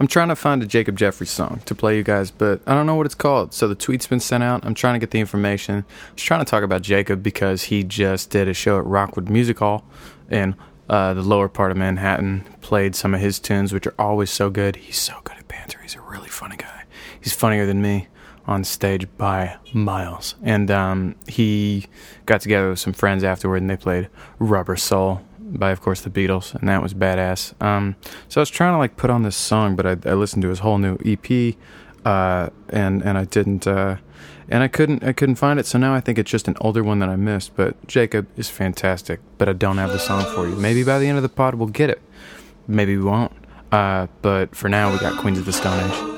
I'm trying to find a Jacob Jeffries song to play you guys, but I don't know what it's called. So the tweet's been sent out. I'm trying to get the information. I was trying to talk about Jacob because he just did a show at Rockwood Music Hall in uh, the lower part of Manhattan. Played some of his tunes, which are always so good. He's so good at banter. He's a really funny guy. He's funnier than me on stage by miles. And um, he got together with some friends afterward, and they played Rubber Soul by, of course, the Beatles, and that was badass. Um, so I was trying to like put on this song, but I, I listened to his whole new EP, uh, and and I didn't, uh, and I couldn't I couldn't find it. So now I think it's just an older one that I missed. But Jacob is fantastic, but I don't have the song for you. Maybe by the end of the pod we'll get it. Maybe we won't. Uh, but for now, we got Queens of the Stone Age.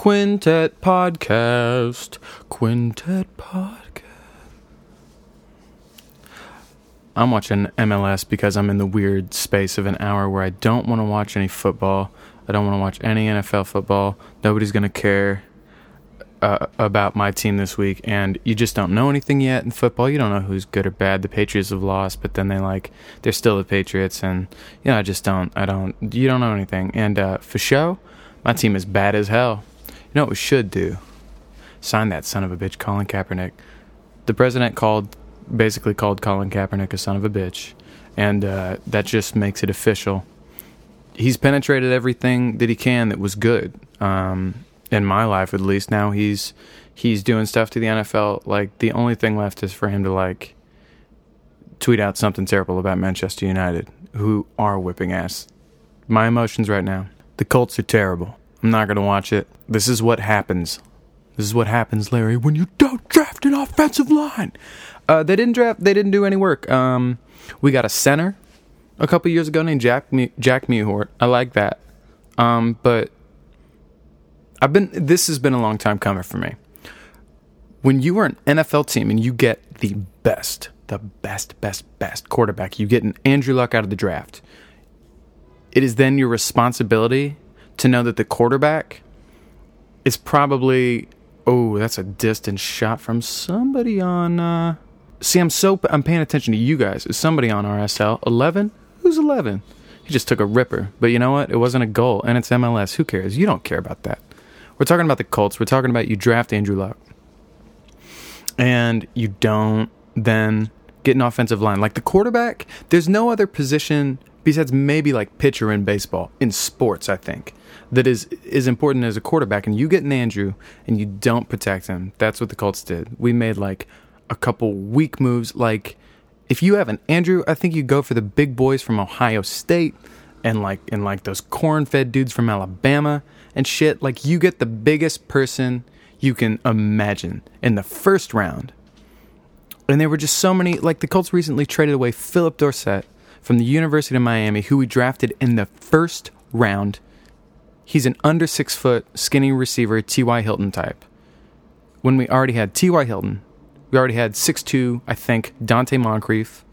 Quintet Podcast. Quintet Podcast. I'm watching MLS because I'm in the weird space of an hour where I don't want to watch any football. I don't want to watch any NFL football. Nobody's going to care uh, about my team this week. And you just don't know anything yet in football. You don't know who's good or bad. The Patriots have lost, but then they like, they're still the Patriots. And, you know, I just don't, I don't, you don't know anything. And uh, for show, my team is bad as hell. You know what we should do? Sign that son of a bitch, Colin Kaepernick. The president called basically called Colin Kaepernick a son of a bitch, and uh, that just makes it official. He's penetrated everything that he can that was good um, in my life, at least. Now he's he's doing stuff to the NFL. Like the only thing left is for him to like tweet out something terrible about Manchester United, who are whipping ass. My emotions right now. The Colts are terrible. I'm not gonna watch it. This is what happens. This is what happens, Larry, when you don't draft an offensive line. Uh, they didn't draft. They didn't do any work. Um, we got a center a couple years ago named Jack Jack Mewhort. I like that. Um, but I've been. This has been a long time coming for me. When you are an NFL team and you get the best, the best, best, best quarterback, you get an Andrew Luck out of the draft. It is then your responsibility to know that the quarterback is probably oh, that's a distant shot from somebody on. Uh, See, I'm so I'm paying attention to you guys. Is somebody on RSL? Eleven? Who's eleven? He just took a ripper. But you know what? It wasn't a goal, and it's MLS. Who cares? You don't care about that. We're talking about the Colts. We're talking about you draft Andrew Luck, and you don't then get an offensive line like the quarterback. There's no other position besides maybe like pitcher in baseball in sports. I think that is is important as a quarterback, and you get an Andrew and you don't protect him. That's what the Colts did. We made like a couple weak moves. Like if you have an Andrew, I think you go for the big boys from Ohio State and like and like those corn-fed dudes from Alabama and shit. Like you get the biggest person you can imagine in the first round. And there were just so many. Like the Colts recently traded away Phillip Dorsett from the University of Miami, who we drafted in the first round. He's an under six foot, skinny receiver, T.Y. Hilton type. When we already had T.Y. Hilton, we already had 6'2, I think, Donte Moncrief.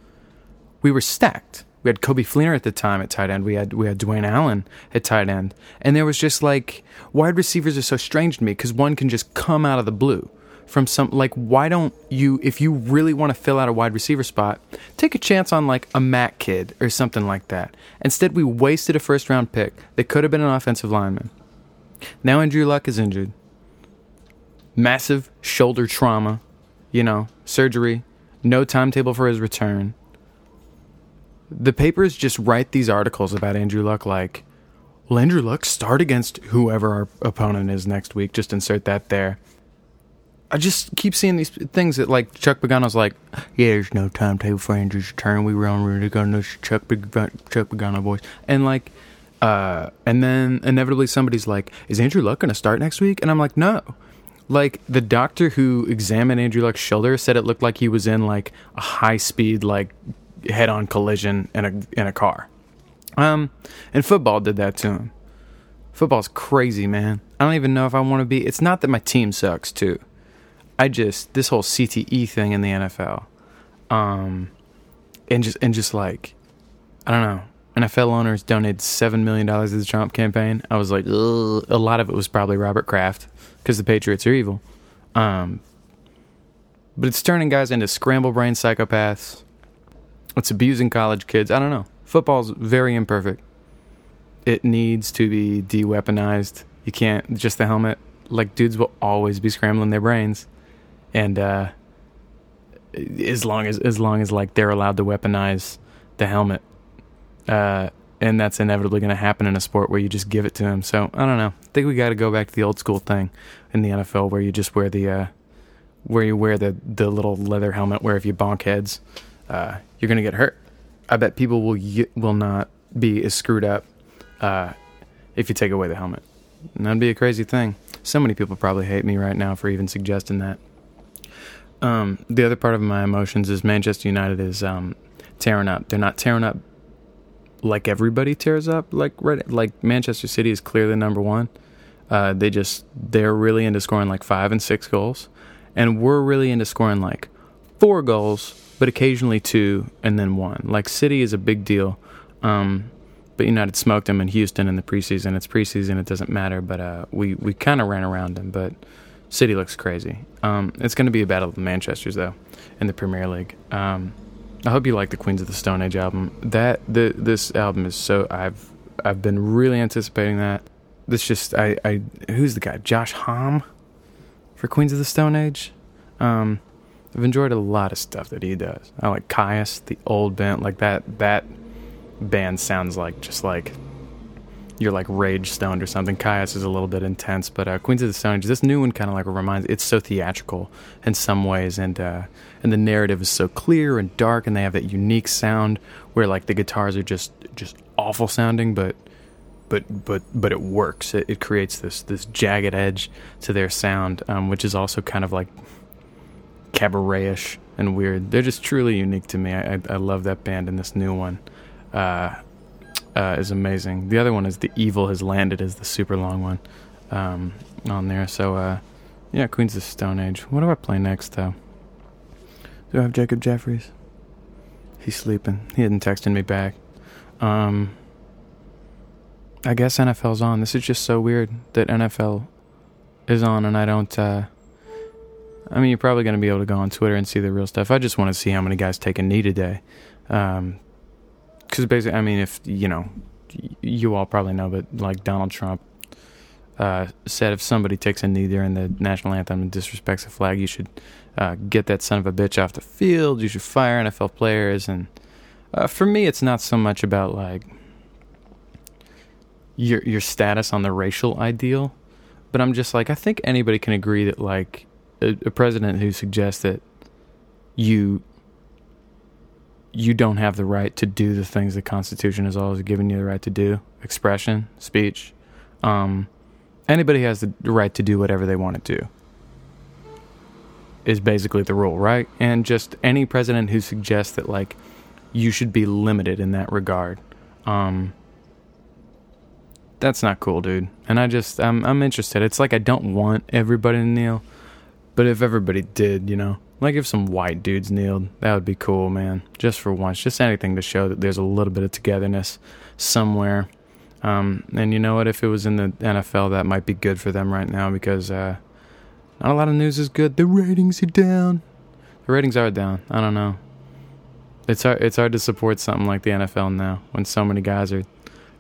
We were stacked. We had Coby Fleener at the time at tight end. We had we had Dwayne Allen at tight end. And there was just like wide receivers are so strange to me because one can just come out of the blue from some like why don't you if you really want to fill out a wide receiver spot, take a chance on like a Matt kid or something like that. Instead we wasted a first round pick that could have been an offensive lineman. Now Andrew Luck is injured. Massive shoulder trauma you know, surgery, no timetable for his return. The papers just write these articles about Andrew Luck like, well, Andrew Luck start against whoever our opponent is next week. Just insert that there. I just keep seeing these things that like Chuck Pagano's like, yeah, there's no timetable for Andrew's return. We were on route to go no Chuck Chuck Pagano voice, and like, uh, and then inevitably somebody's like, is Andrew Luck going to start next week? And I'm like, no. Like the doctor who examined Andrew Luck's shoulder said it looked like he was in like a high speed like head on collision in a in a car. Um, and football did that to him. Football's crazy, man. I don't even know if I want to be. It's not that my team sucks too. I just this whole CTE thing in the NFL, um, and just and just like I don't know. NFL owners donated seven million dollars to the Trump campaign. I was like, Ugh. a lot of it was probably Robert Kraft because the Patriots are evil. Um, but it's turning guys into scramble brain psychopaths. It's abusing college kids. I don't know. Football's very imperfect. It needs to be de-weaponized. You can't just the helmet. Like dudes will always be scrambling their brains, and uh, as long as as long as like they're allowed to weaponize the helmet, uh, and that's inevitably going to happen in a sport where you just give it to them. So I don't know. I think we got to go back to the old school thing in the NFL where you just wear the uh, where you wear the the little leather helmet where if you bonk heads, uh, you're going to get hurt. I bet people will will not be as screwed up uh, if you take away the helmet. And that'd be a crazy thing. So many people probably hate me right now for even suggesting that. Um, the other part of my emotions is Manchester United is um, tearing up. They're not tearing up like everybody tears up like right like Manchester City is clearly number 1 Uh, they just they're really into scoring like five and six goals, and we're really into scoring like four goals, but occasionally two and then one. Like City is a big deal. Um, but United smoked them in Houston in the preseason. It's preseason; it doesn't matter. But uh, we we kind of ran around them. But City looks crazy. Um, it's going to be a battle of the Manchester's though in the Premier League. Um, I hope you like the Queens of the Stone Age album. That the this album is so I've I've been really anticipating that. This just I I who's the guy Josh Homme for Queens of the Stone Age. Um, I've enjoyed a lot of stuff that he does. I like Kyuss, the old band, like that that band sounds like just like you're like rage stoned or something. Kyuss is a little bit intense, but uh, Queens of the Stone Age, this new one kind of like reminds. It's so theatrical in some ways, and uh, and the narrative is so clear and dark, and they have that unique sound where like the guitars are just just awful sounding, but but but but it works. It, it creates this this jagged edge to their sound, um, which is also kind of like cabaretish and weird. They're just truly unique to me. I, I, I love that band and this new one uh, uh, is amazing. The other one is The Evil Has Landed, is the super long one um, on there. So, uh, yeah, Queens of Stone Age. What do I play next, though? Do I have Jacob Jeffries? He's sleeping. He hadn't texted me back. Um, I guess NFL's on. This is just so weird that NFL is on and I don't. Uh, I mean, you're probably going to be able to go on Twitter and see the real stuff. I just want to see how many guys take a knee today. Um, because basically, I mean, if you know, you all probably know, but like Donald Trump uh, said, if somebody takes a knee during the national anthem and disrespects the flag, you should uh, get that son of a bitch off the field. You should fire NFL players. And uh, for me, it's not so much about like your your status on the racial ideal, but I'm just like, I think anybody can agree that like a, a president who suggests that you you don't have the right to do the things the Constitution has always given you the right to do expression, speech. Um, anybody has the right to do whatever they want to do, is basically the rule, right? And just any president who suggests that, like, you should be limited in that regard. Um, that's not cool, dude. And I just, I'm, I'm interested. It's like I don't want everybody to kneel, but if everybody did, you know, like if some white dudes kneeled, that would be cool, man. Just for once, just anything to show that there's a little bit of togetherness somewhere. Um, and you know what? If it was in the NFL, that might be good for them right now because uh, not a lot of news is good. The ratings are down. The ratings are down. I don't know. It's hard. It's hard to support something like the NFL now when so many guys are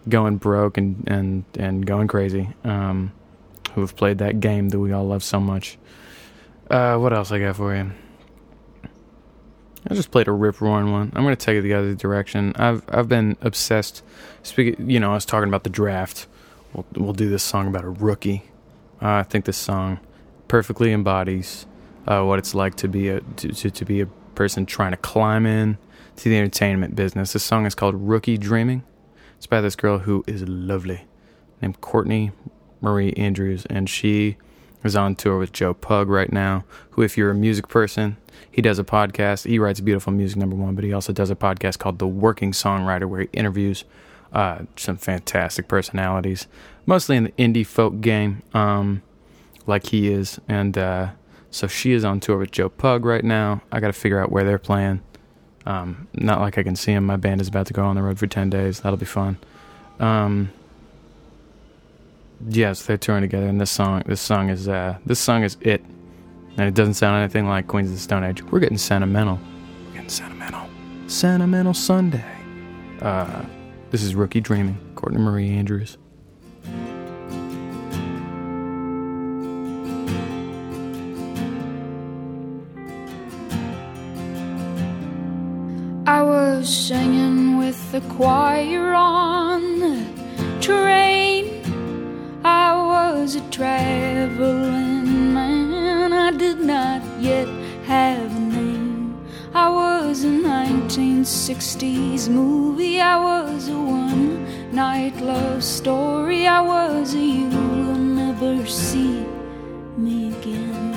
going broke and and and going crazy. Um, who have played that game that we all love so much. Uh, what else I got for you? I just played a rip roaring one. I'm going to take it the other direction. I've I've been obsessed. Speaking, you know, I was talking about the draft. We'll we'll do this song about a rookie. Uh, I think this song perfectly embodies uh, what it's like to be a to, to, to be a person trying to climb in to the entertainment business. This song is called "Rookie Dreaming." It's by this girl who is lovely, named Courtney Marie Andrews, and she is on tour with Joe Pug right now. Who, if you're a music person, he does a podcast. He writes beautiful music, number one, but he also does a podcast called The Working Songwriter, where he interviews uh, some fantastic personalities, mostly in the indie folk game, um, like he is. And uh, so she is on tour with Joe Pug right now. I got to figure out where they're playing. Um, not like I can see him. My band is about to go on the road for 10 days. That'll be fun. Um, yes, they're touring together, and this song, this song is, uh, this song is it and it doesn't sound anything like Queens of the Stone Age. We're getting sentimental. We're getting sentimental. Sentimental Sunday. Uh, this is Rookie Dreaming, Courtney Marie Andrews. I was singing with the choir on the train. Was a traveling man. I did not yet have a name. I was a 1960s movie. I was a one night love story. I was a you will never see me again.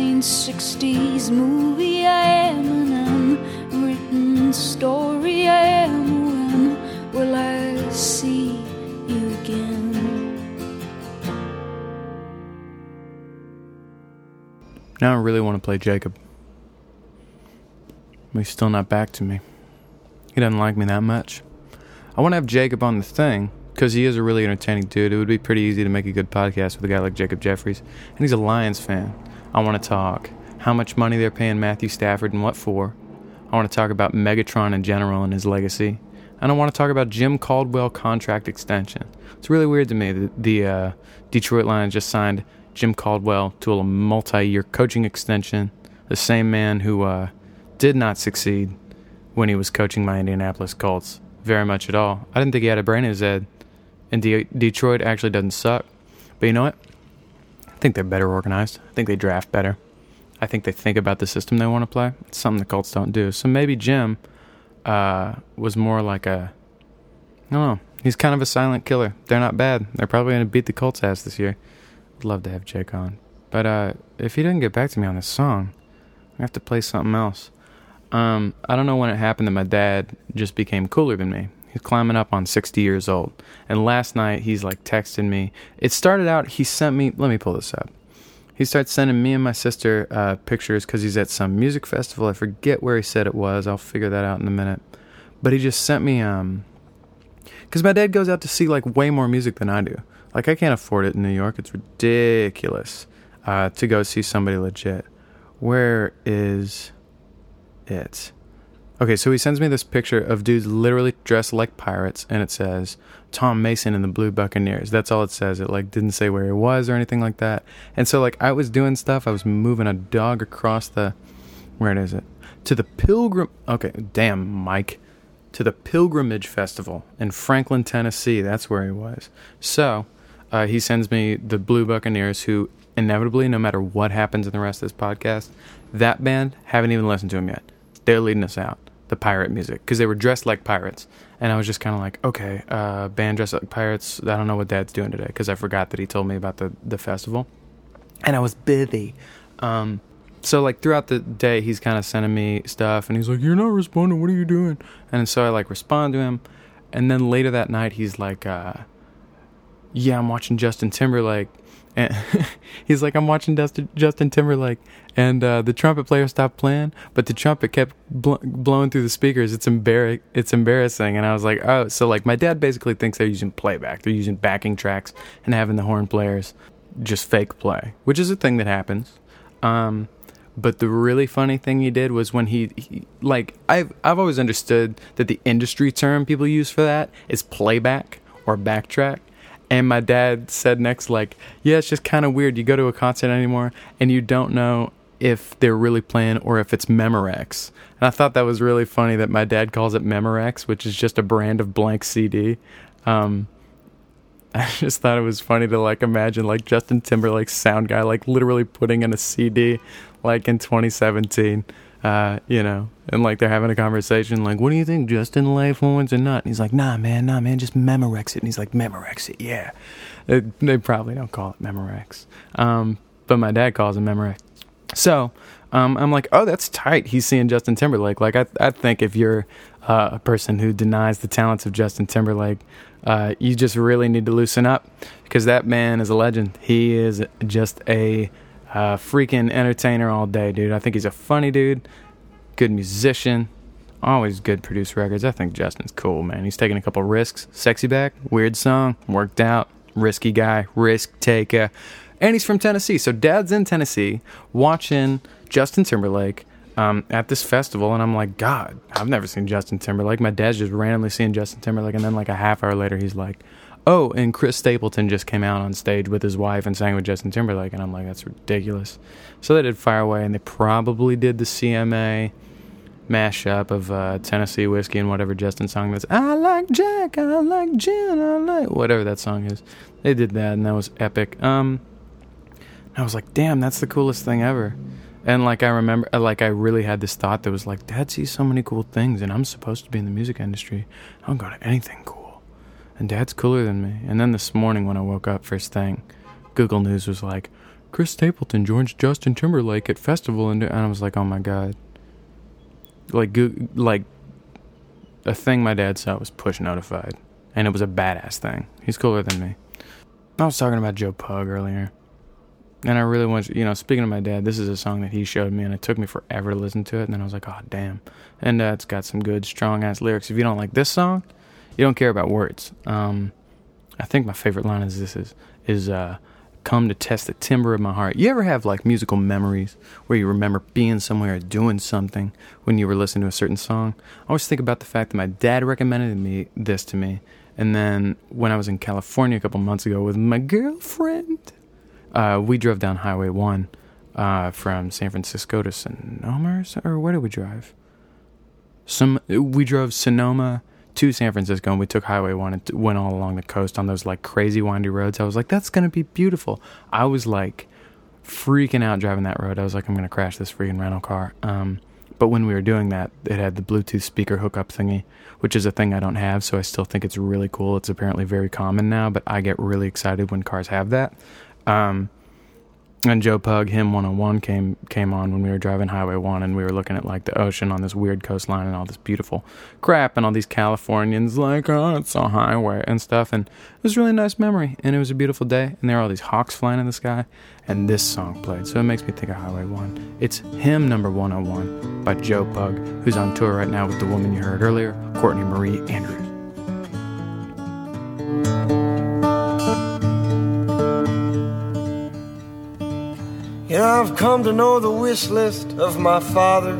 1960s movie. I am an unwritten story. I am when will I see you again? Now I really want to play Jacob. But he's still not back to me. He doesn't like me that much. I want to have Jacob on the thing because he is a really entertaining dude. It would be pretty easy to make a good podcast with a guy like Jacob Jeffries. And he's a Lions fan. I want to talk how much money they're paying Matthew Stafford and what for. I want to talk about Megatron in general and his legacy. And I want to talk about Jim Caldwell contract extension. It's really weird to me that the uh, Detroit Lions just signed Jim Caldwell to a multi-year coaching extension. The same man who uh, did not succeed when he was coaching my Indianapolis Colts very much at all. I didn't think he had a brain in his head. And De- Detroit actually doesn't suck. But you know what? I think they're better organized. I think they draft better. I think they think about the system they want to play. It's something the Colts don't do. So maybe Jim uh, was more like a. I don't know. He's kind of a silent killer. They're not bad. They're probably going to beat the Colts ass this year. I'd love to have Jake on. But uh, if he doesn't get back to me on this song, I have to play something else. Um, I don't know when it happened that my dad just became cooler than me. He's climbing up on 60 years old. And last night he's like texting me. It started out, he sent me, let me pull this up. He starts sending me and my sister uh, pictures because he's at some music festival. I forget where he said it was. I'll figure that out in a minute. But he just sent me, um, because my dad goes out to see like way more music than I do. Like I can't afford it in New York. It's ridiculous uh, to go see somebody legit. Where is it? Okay, so he sends me this picture of dudes literally dressed like pirates, and it says Tom Mason and the Blue Buccaneers. That's all it says. It like didn't say where he was or anything like that. And so like I was doing stuff. I was moving a dog across the where is it to the pilgrim. Okay, damn, Mike, to the Pilgrimage Festival in Franklin, Tennessee. That's where he was. So uh, he sends me the Blue Buccaneers, who inevitably, no matter what happens in the rest of this podcast, that band haven't even listened to him yet. They're leading us out the pirate music because they were dressed like pirates. And I was just kind of like, okay, uh, band dressed like pirates. I don't know what Dad's doing today because I forgot that he told me about the, the festival. And I was busy. Um, so like throughout the day, he's kind of sending me stuff, and he's like, "You're not responding. What are you doing?" And so I like respond to him, and then later that night, he's like, uh, "Yeah, I'm watching Justin Timberlake." And he's like, I'm watching Justin, Timberlake, and uh, the trumpet player stopped playing, but the trumpet kept bl- blowing through the speakers. It's embar- it's embarrassing. And I was like, oh, so like my dad basically thinks they're using playback. They're using backing tracks and having the horn players just fake play, which is a thing that happens. Um, But the really funny thing he did was when he, he like I've I've always understood that the industry term people use for that is playback or backtrack. And my dad said next, like, yeah, it's just kind of weird. You go to a concert anymore and you don't know if they're really playing or if it's Memorex. And I thought that was really funny that my dad calls it Memorex, which is just a brand of blank CD. Um, I just thought it was funny to like imagine like Justin Timberlake's sound guy like literally putting in a CD like in 2017. Uh, you know, and like they're having a conversation, like, what do you think, Justin Life Horns or not? And he's like, nah, man, nah, man, just Memorex it. And he's like, Memorex it, yeah. They, they probably don't call it Memorex. Um, but my dad calls it Memorex. So um, I'm like, oh, that's tight. He's seeing Justin Timberlake. Like, I, I think if you're uh, a person who denies the talents of Justin Timberlake, uh, you just really need to loosen up because that man is a legend. He is just a uh, freaking entertainer all day, dude. I think he's a funny dude, good musician, always good produce records. I think Justin's cool, man. He's taking a couple risks. Sexy back, weird song, worked out, risky guy, risk taker. And he's from Tennessee. So dad's in Tennessee watching Justin Timberlake um, at this festival. And I'm like, God, I've never seen Justin Timberlake. My dad's just randomly seeing Justin Timberlake. And then, like, a half hour later, he's like, oh, and Chris Stapleton just came out on stage with his wife and sang with Justin Timberlake, and I'm like, that's ridiculous. So they did Fire Away, and they probably did the CMA mashup of uh, Tennessee whiskey and whatever Justin song that's I like Jack, I like gin, I like whatever that song is. They did that, and that was epic. Um, I was like, damn, that's the coolest thing ever. And like I remember, like I really had this thought that was like, Dad sees so many cool things, and I'm supposed to be in the music industry. I don't go to anything cool and dad's cooler than me. And then this morning when I woke up first thing, Google News was like, Chris Stapleton joins Justin Timberlake at festival, and I was like, oh my god. Like, like a thing my dad saw was push notified, and it was a badass thing. He's cooler than me. I was talking about Joe Pug earlier, and I really want you know. Speaking of my dad, this is a song that he showed me, and it took me forever to listen to it. And then I was like, oh damn! And uh, it's got some good, strong ass lyrics. If you don't like this song, you don't care about words. Um, I think my favorite line is this is is uh, come to test the timber of my heart. You ever have like musical memories where you remember being somewhere or doing something when you were listening to a certain song? I always think about the fact that my dad recommended me this to me, and then when I was in California a couple months ago with my girlfriend, uh, we drove down Highway One uh, from San Francisco to Sonoma, or, or where did we drive? Some we drove Sonoma to San Francisco and we took Highway 1 and went all along the coast on those like crazy windy roads. I was like, that's going to be beautiful. I was like freaking out driving that road. I was like, I'm going to crash this freaking rental car. Um, but when we were doing that, it had the Bluetooth speaker hookup thingy, which is a thing I don't have. So I still think it's really cool. It's apparently very common now, but I get really excited when cars have that. Um, and Joe Pug, Hymn 101 came came on when we were driving Highway 1 and we were looking at like the ocean on this weird coastline and all this beautiful crap and all these Californians like, oh, it's a highway and stuff. And it was a really nice memory and it was a beautiful day and there were all these hawks flying in the sky and this song played. So it makes me think of Highway 1. It's Hymn number 101 by Joe Pug, who's on tour right now with the woman you heard earlier, Courtney Marie Andrews. Yeah, I've come to know the wish list of my father.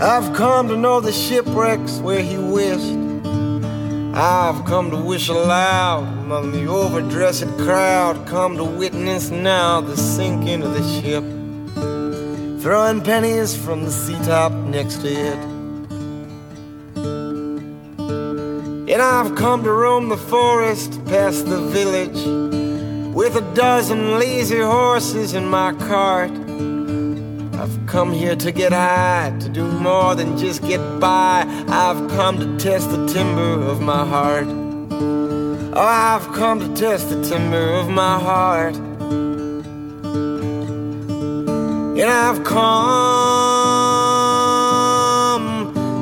I've come to know the shipwrecks where he wished. I've come to wish aloud among the overdressed crowd. Come to witness now the sinking of the ship. Throwing pennies from the sea top next to it. And I've come to roam the forest past the village with a dozen lazy horses in my cart. I've come here to get high, to do more than just get by. I've come to test the timber of my heart. Oh, I've come to test the timber of my heart. And I've come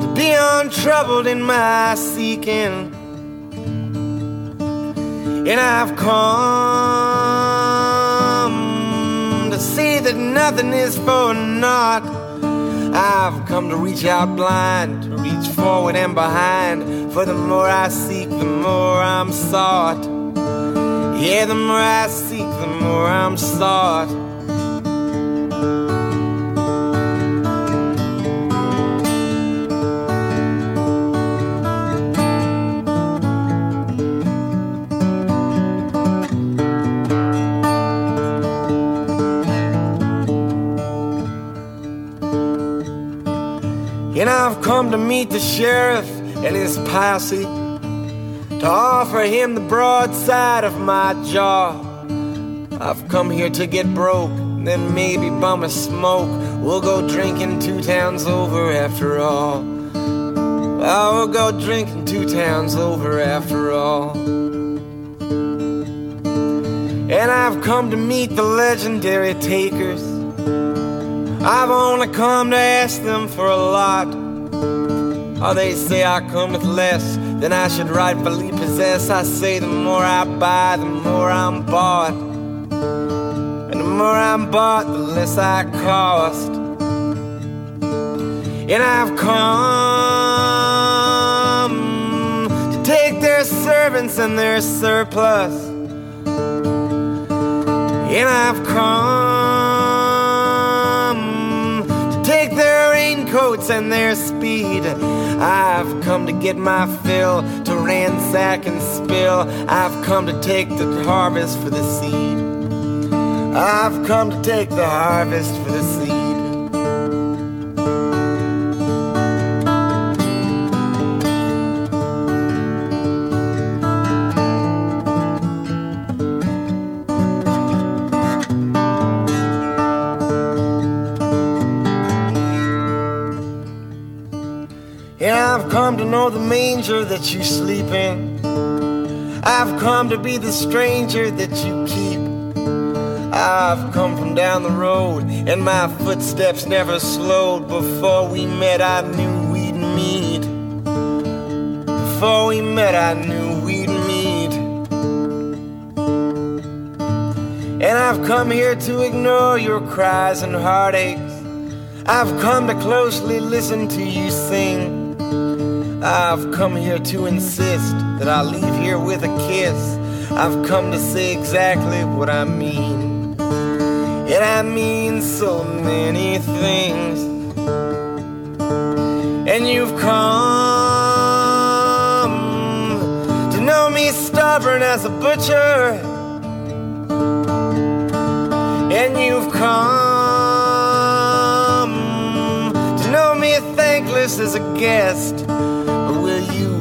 to be untroubled in my seeking. And I've come to see that nothing is for naught. I've come to reach out blind, to reach forward and behind. For the more I seek, the more I'm sought. Yeah, the more I seek, the more I'm sought. And I've come to meet the sheriff and his posse to offer him the broadside of my jaw. I've come here to get broke, then maybe bum a smoke. We'll go drinking two towns over after all. We'll go drinking two towns over after all. And I've come to meet the legendary takers. I've only come to ask them for a lot. Oh, they say I come with less than I should rightfully possess. I say the more I buy, the more I'm bought. And the more I'm bought, the less I cost. And I've come to take their servants and their surplus. And I've come raincoats and their speed. I've come to get my fill, to ransack and spill. I've come to take the harvest for the seed. I've come to take the harvest for the seed. Come to know the manger that you sleep in. I've come to be the stranger that you keep. I've come from down the road, and my footsteps never slowed. Before we met, I knew we'd meet. Before we met, I knew we'd meet. And I've come here to ignore your cries and heartaches. I've come to closely listen to you sing. I've come here to insist that I leave here with a kiss. I've come to say exactly what I mean. And I mean so many things. And you've come to know me stubborn as a butcher. And you've come to know me thankless as a guest.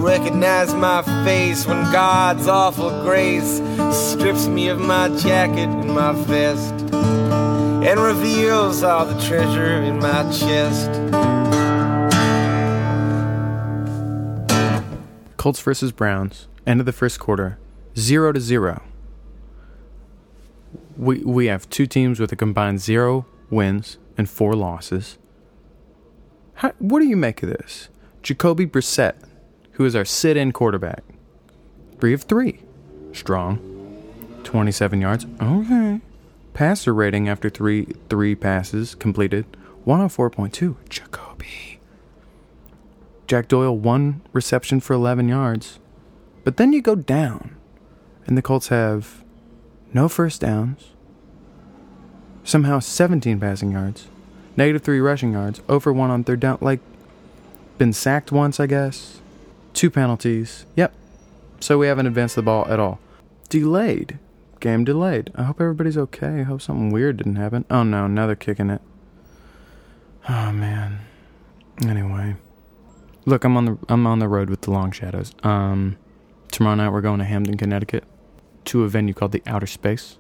Recognize my face when God's awful grace strips me of my jacket and my vest and reveals all the treasure in my chest? Colts versus Browns. End of the first quarter. Zero to zero. We we have two teams with a combined zero wins and four losses. How, what do you make of this? Jacoby Brissett, who is our sit-in quarterback, three of three, strong, twenty-seven yards. Okay. Passer rating after three three passes completed, one hundred four point two. Jacoby. Jack Doyle one reception for eleven yards. But then you go down, and the Colts have no first downs, somehow 17 passing yards, negative 3 rushing yards, over 1 on third down. Like, been sacked once, I guess. Two penalties. Yep. So we haven't advanced the ball at all. Delayed. Game delayed. I hope everybody's okay. I hope something weird didn't happen. Oh no, now they're kicking it. Oh man. Anyway. Look, I'm on the I'm on the road with the long shadows. Um tomorrow night we're going to Hamden, Connecticut to a venue called the Outer Space.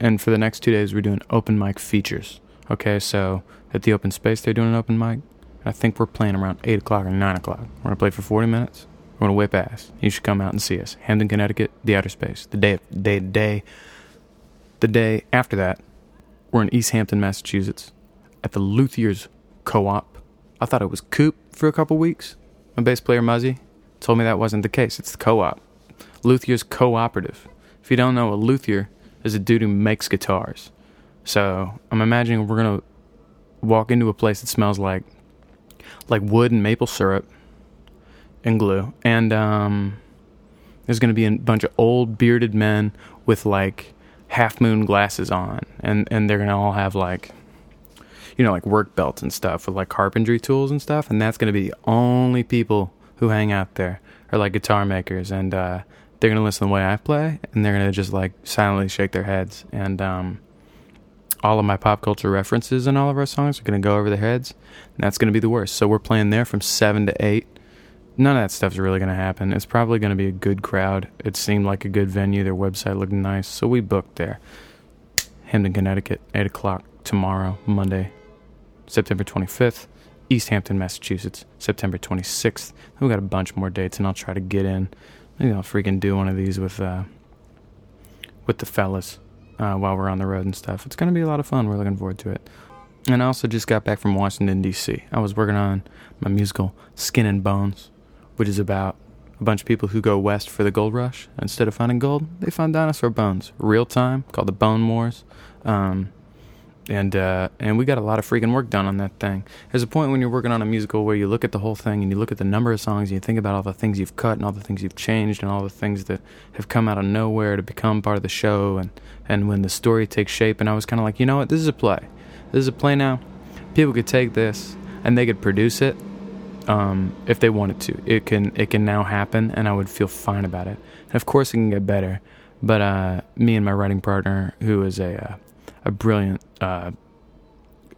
And for the next two days, we're doing open mic features. Okay, so at the open space, they're doing an open mic. I think we're playing around 8 o'clock or 9 o'clock. We're going to play for 40 minutes. We're going to whip ass. You should come out and see us. Hamden, Connecticut, the Outer Space. The day, day, day, the day after that, we're in East Hampton, Massachusetts at the Luthier's Co op. I thought it was Coop for a couple weeks. My bass player, Muzzy, told me that wasn't the case. It's the co op. Luthier's cooperative. If you don't know, a luthier is a dude who makes guitars. So I'm imagining we're gonna walk into a place that smells like like wood and maple syrup and glue, and um, there's gonna be a bunch of old bearded men with like half moon glasses on, and and they're gonna all have like you know like work belts and stuff with like carpentry tools and stuff, and that's gonna be the only people who hang out there are like guitar makers. And uh, they're gonna listen to the way I play and they're gonna just like silently shake their heads. And um, all of my pop culture references in all of our songs are going to go over their heads, and that's going to be the worst. So we're playing there from 7 to 8. None of that stuff's really going to happen. It's probably going to be a good crowd. It seemed like a good venue. Their website looked nice, so we booked there. Hamden, Connecticut, 8 o'clock tomorrow, Monday, September 25th. East Hampton, Massachusetts, September 26th. We got a bunch more dates, and I'll try to get in. Maybe I'll freaking do one of these with uh, with the fellas uh, while we're on the road and stuff. It's gonna be a lot of fun. We're looking forward to it. And I also just got back from Washington D.C. I was working on my musical Skin and Bones, which is about a bunch of people who go west for the gold rush. Instead of finding gold, they find dinosaur bones. Real time, called the Bone Wars. Um, and uh, and we got a lot of freaking work done on that thing. There's a point when you're working on a musical where you look at the whole thing and you look at the number of songs and you think about all the things you've cut and all the things you've changed and all the things that have come out of nowhere to become part of the show and and when the story takes shape. And I was kind of like, you know what, this is a play. This is a play now. People could take this and they could produce it um, if they wanted to. It can it can now happen, and I would feel fine about it. And of course, it can get better. But uh, me and my writing partner, who is a uh, a brilliant uh,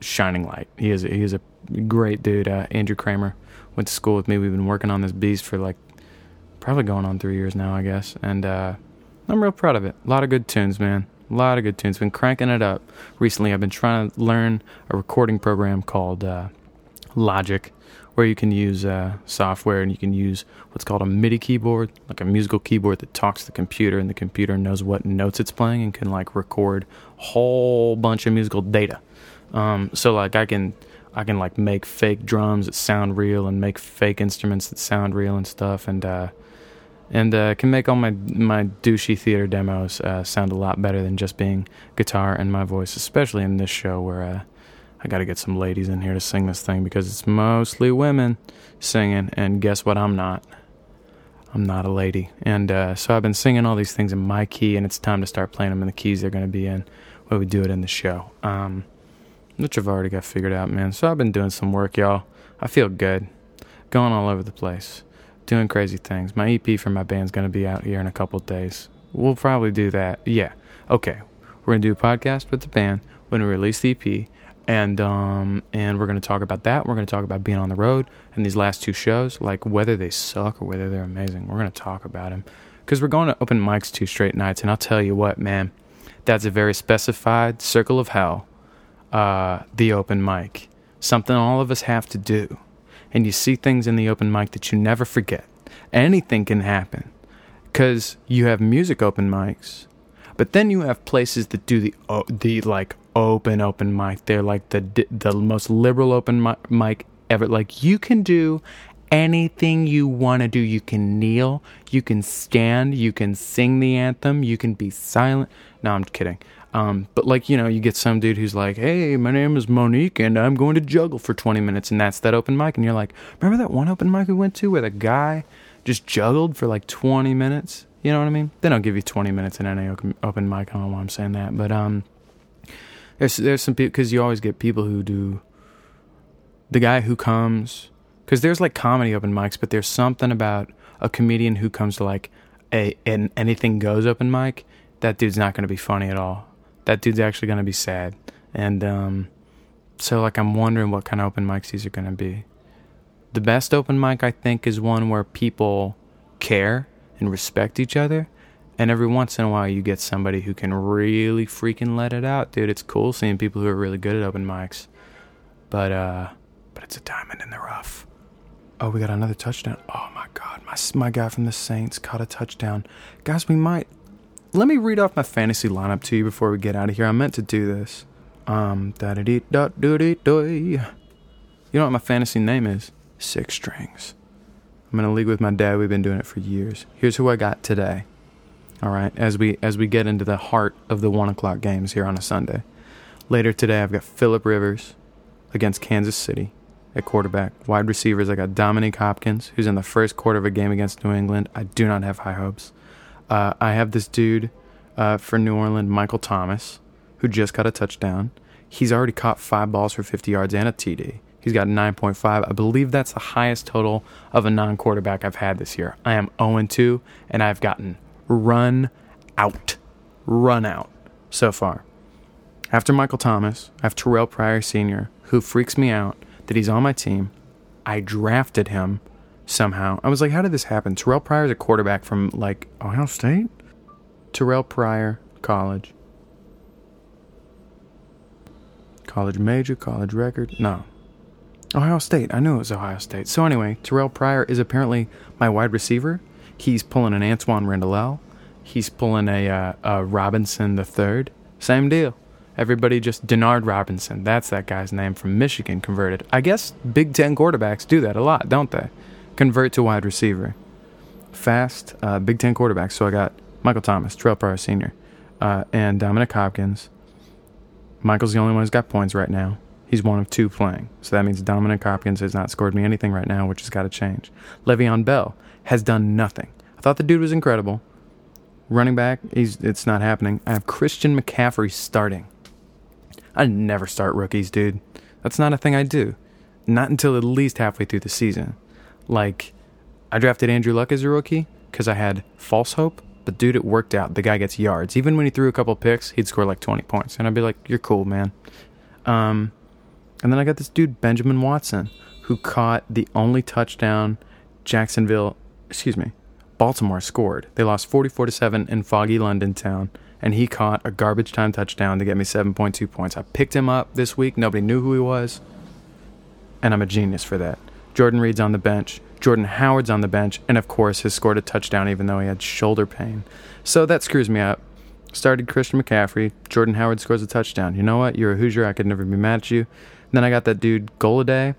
shining light. He is he is a great dude. Uh, Andrew Kramer went to school with me. We've been working on this beast for like probably going on three years now, I guess. And uh, I'm real proud of it. A lot of good tunes, man. A lot of good tunes. Been cranking it up recently. I've been trying to learn a recording program called uh, Logic, where you can use uh, software and you can use what's called a MIDI keyboard, like a musical keyboard that talks to the computer, and the computer knows what notes it's playing and can like record a whole bunch of musical data. Um, so like I can I can like make fake drums that sound real and make fake instruments that sound real and stuff, and uh, and uh, can make all my my douchey theater demos uh, sound a lot better than just being guitar and my voice, especially in this show where uh, I got to get some ladies in here to sing this thing because it's mostly women singing, and guess what? I'm not. I'm not a lady, and uh, so I've been singing all these things in my key, and it's time to start playing them in the keys they're to be in when we do it in the show. Um, which I've already got figured out, man. So I've been doing some work, y'all. I feel good, going all over the place, doing crazy things. My EP for my band's to be out here in a couple days. We'll probably do that. Yeah, okay. We're gonna do a podcast with the band when we release the EP and um, and we're going to talk about that. We're going to talk about being on the road and these last two shows, like whether they suck or whether they're amazing. We're going to talk about them because we're going to open mics two straight nights, and I'll tell you what, man, that's a very specified circle of hell. Uh, the open mic, something all of us have to do, and you see things in the open mic that you never forget. Anything can happen because you have music open mics, but then you have places that do the the like open open mic. They're like the the most liberal open mic ever. Like you can do anything you want to do. You can kneel, you can stand, you can sing the anthem, you can be silent. No, I'm kidding. Um, but like you know, you get some dude who's like, "Hey, my name is Monique, and I'm going to juggle for 20 minutes," and that's that open mic. And you're like, "Remember that one open mic we went to where the guy just juggled for like 20 minutes?" You know what I mean? They don't give you 20 minutes in any open mic. I don't know why I'm saying that, but um, there's there's some people because you always get people who do. The guy who comes, because there's like comedy open mics, but there's something about a comedian who comes to like a an anything goes open mic. That dude's not going to be funny at all. That dude's actually going to be sad, and um, so like I'm wondering what kind of open mics these are going to be. The best open mic I think is one where people care and respect each other and every once in a while, you get somebody who can really freaking let it out, dude. It's cool seeing people who are really good at open mics, but uh, but it's a diamond in the rough. Oh, we got another touchdown. Oh my God, my my guy from the Saints caught a touchdown, guys. We might let me read off my fantasy lineup to you before we get out of here. I meant to do this. Um, da da dee da doo dee doy. You know what my fantasy name is? Six strings. I'm in a league with my dad. We've been doing it for years. Here's who I got today. All right, as we as we get into the heart of the one o'clock games here on a Sunday. Later today, I've got Philip Rivers against Kansas City at quarterback. Wide receivers, I got Dominique Hopkins, who's in the first quarter of a game against New England. I do not have high hopes. Uh, I have this dude uh, for New Orleans, Michael Thomas, who just got a touchdown. He's already caught five balls for 50 yards and a TD. He's got 9.5. I believe that's the highest total of a non quarterback I've had this year. I am 0 2, and I've gotten run out. Run out so far. After Michael Thomas, I have Terrell Pryor Sr., who freaks me out that he's on my team. I drafted him somehow. I was like, how did this happen? Terrell Pryor is a quarterback from like Ohio State? Terrell Pryor, college. College major, college record. No. Ohio State. I knew it was Ohio State. So anyway, Terrell Pryor is apparently my wide receiver. He's pulling an Antwaan Randle. He's pulling a, uh, a Robinson the third. Same deal. Everybody just Denard Robinson. That's that guy's name from Michigan converted. I guess Big Ten quarterbacks do that a lot, don't they? Convert to wide receiver. Fast uh, Big Ten quarterbacks. So I got Michael Thomas, Terrell Pryor Sr., uh, and Dominic Hopkins. Michael's the only one who's got points right now. He's one of two playing. So that means Dominic Hopkins has not scored me anything right now, which has got to change. Le'Veon Bell has done nothing. I thought the dude was incredible. Running back, he's it's not happening. I have Christian McCaffrey starting. I never start rookies, dude. That's not a thing I do. Not until at least halfway through the season. Like, I drafted Andrew Luck as a rookie because I had false hope. But dude, it worked out. The guy gets yards. Even when he threw a couple picks, he'd score like 20 points. And I'd be like, you're cool, man. Um, and then I got this dude, Benjamin Watson, who caught the only touchdown Jacksonville, excuse me, Baltimore scored. They lost 44 to 7 in foggy London town, and he caught a garbage time touchdown to get me 7.2 points. I picked him up this week. Nobody knew who he was, and I'm a genius for that. Jordan Reed's on the bench. Jordan Howard's on the bench, and of course, has scored a touchdown even though he had shoulder pain. So that screws me up. Started Christian McCaffrey. Jordan Howard scores a touchdown. You know what? You're a Hoosier. I could never be mad at you. Then I got that dude Golladay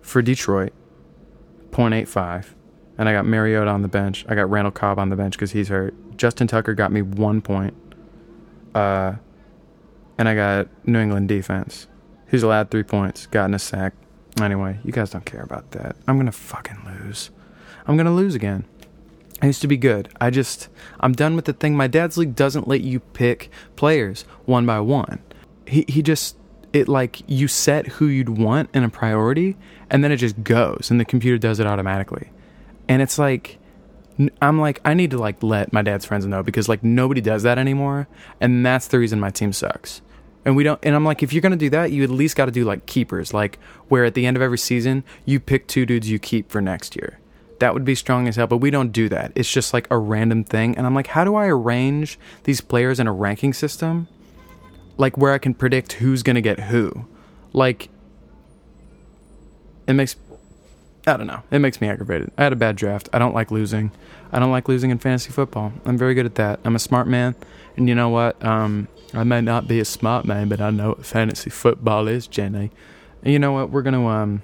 for Detroit, 0.85. And I got Mariota on the bench. I got Randall Cobb on the bench because he's hurt. Justin Tucker got me one point. Uh, and I got New England defense, He's allowed three points, gotten a sack. Anyway, you guys don't care about that. I'm gonna fucking lose. I'm gonna lose again. I used to be good. I just, I'm done with the thing. My dad's league doesn't let you pick players one by one. He he just it like you set who you'd want in a priority, and then it just goes, and the computer does it automatically. And it's like, I'm like, I need to like let my dad's friends know because like nobody does that anymore, and that's the reason my team sucks. And we don't. And I'm like, if you're gonna do that, you at least got to do like keepers, like where at the end of every season you pick two dudes you keep for next year. That would be strong as hell, but we don't do that. It's just like a random thing. And I'm like, how do I arrange these players in a ranking system? Like where I can predict who's gonna get who. Like it makes I don't know. It makes me aggravated. I had a bad draft. I don't like losing. I don't like losing in fantasy football. I'm very good at that. I'm a smart man, and you know what? Um, I may not be a smart man, but I know what fantasy football is, Jenny. And you know what? We're gonna um,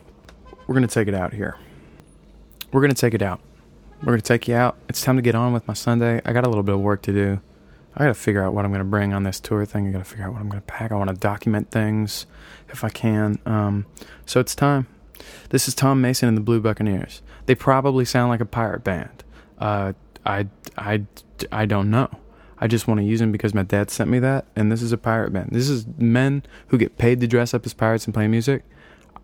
we're gonna take it out here. We're gonna take it out. We're gonna take you out. It's time to get on with my Sunday. I got a little bit of work to do. I gotta figure out what I'm gonna bring on this tour thing. I gotta figure out what I'm gonna pack. I want to document things if I can. Um, so it's time. This is Tom Mason and the Blue Buccaneers. They probably sound like a pirate band. Uh, I, I, I don't know. I just want to use them because my dad sent me that, and this is a pirate band. This is men who get paid to dress up as pirates and play music.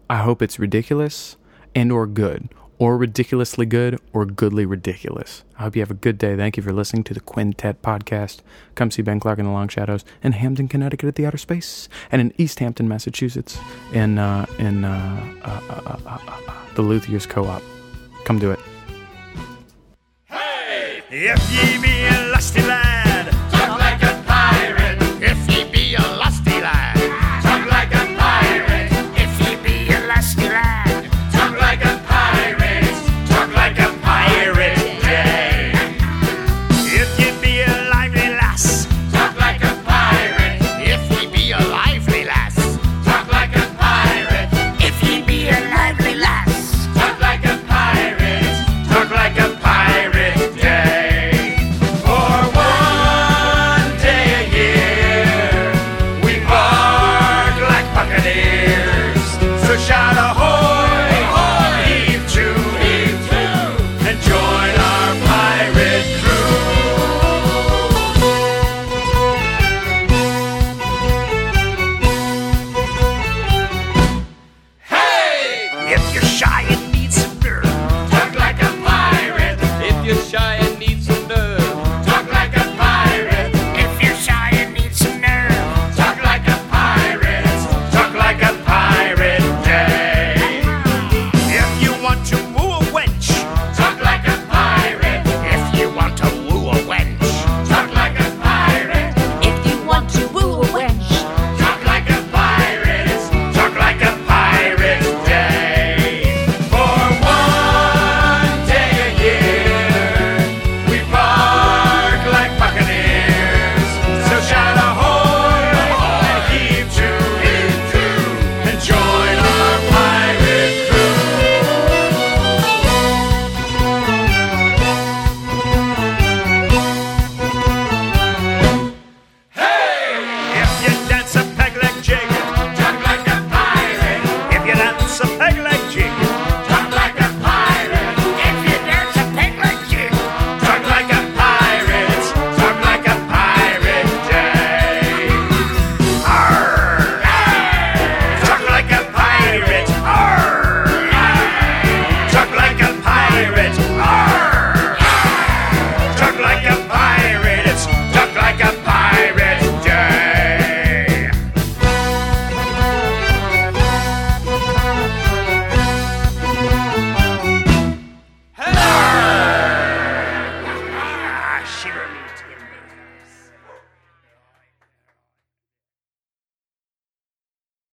I hope it's ridiculous and or good, or ridiculously good, or goodly ridiculous. I hope you have a good day. Thank you for listening to the Quintet podcast. Come see Ben Clark in the Long Shadows in Hamden, Connecticut at the Outer Space, and in East Hampton, Massachusetts, in uh, in uh, uh, uh, uh the Luthiers Co-op. Come do it. Hey! If ye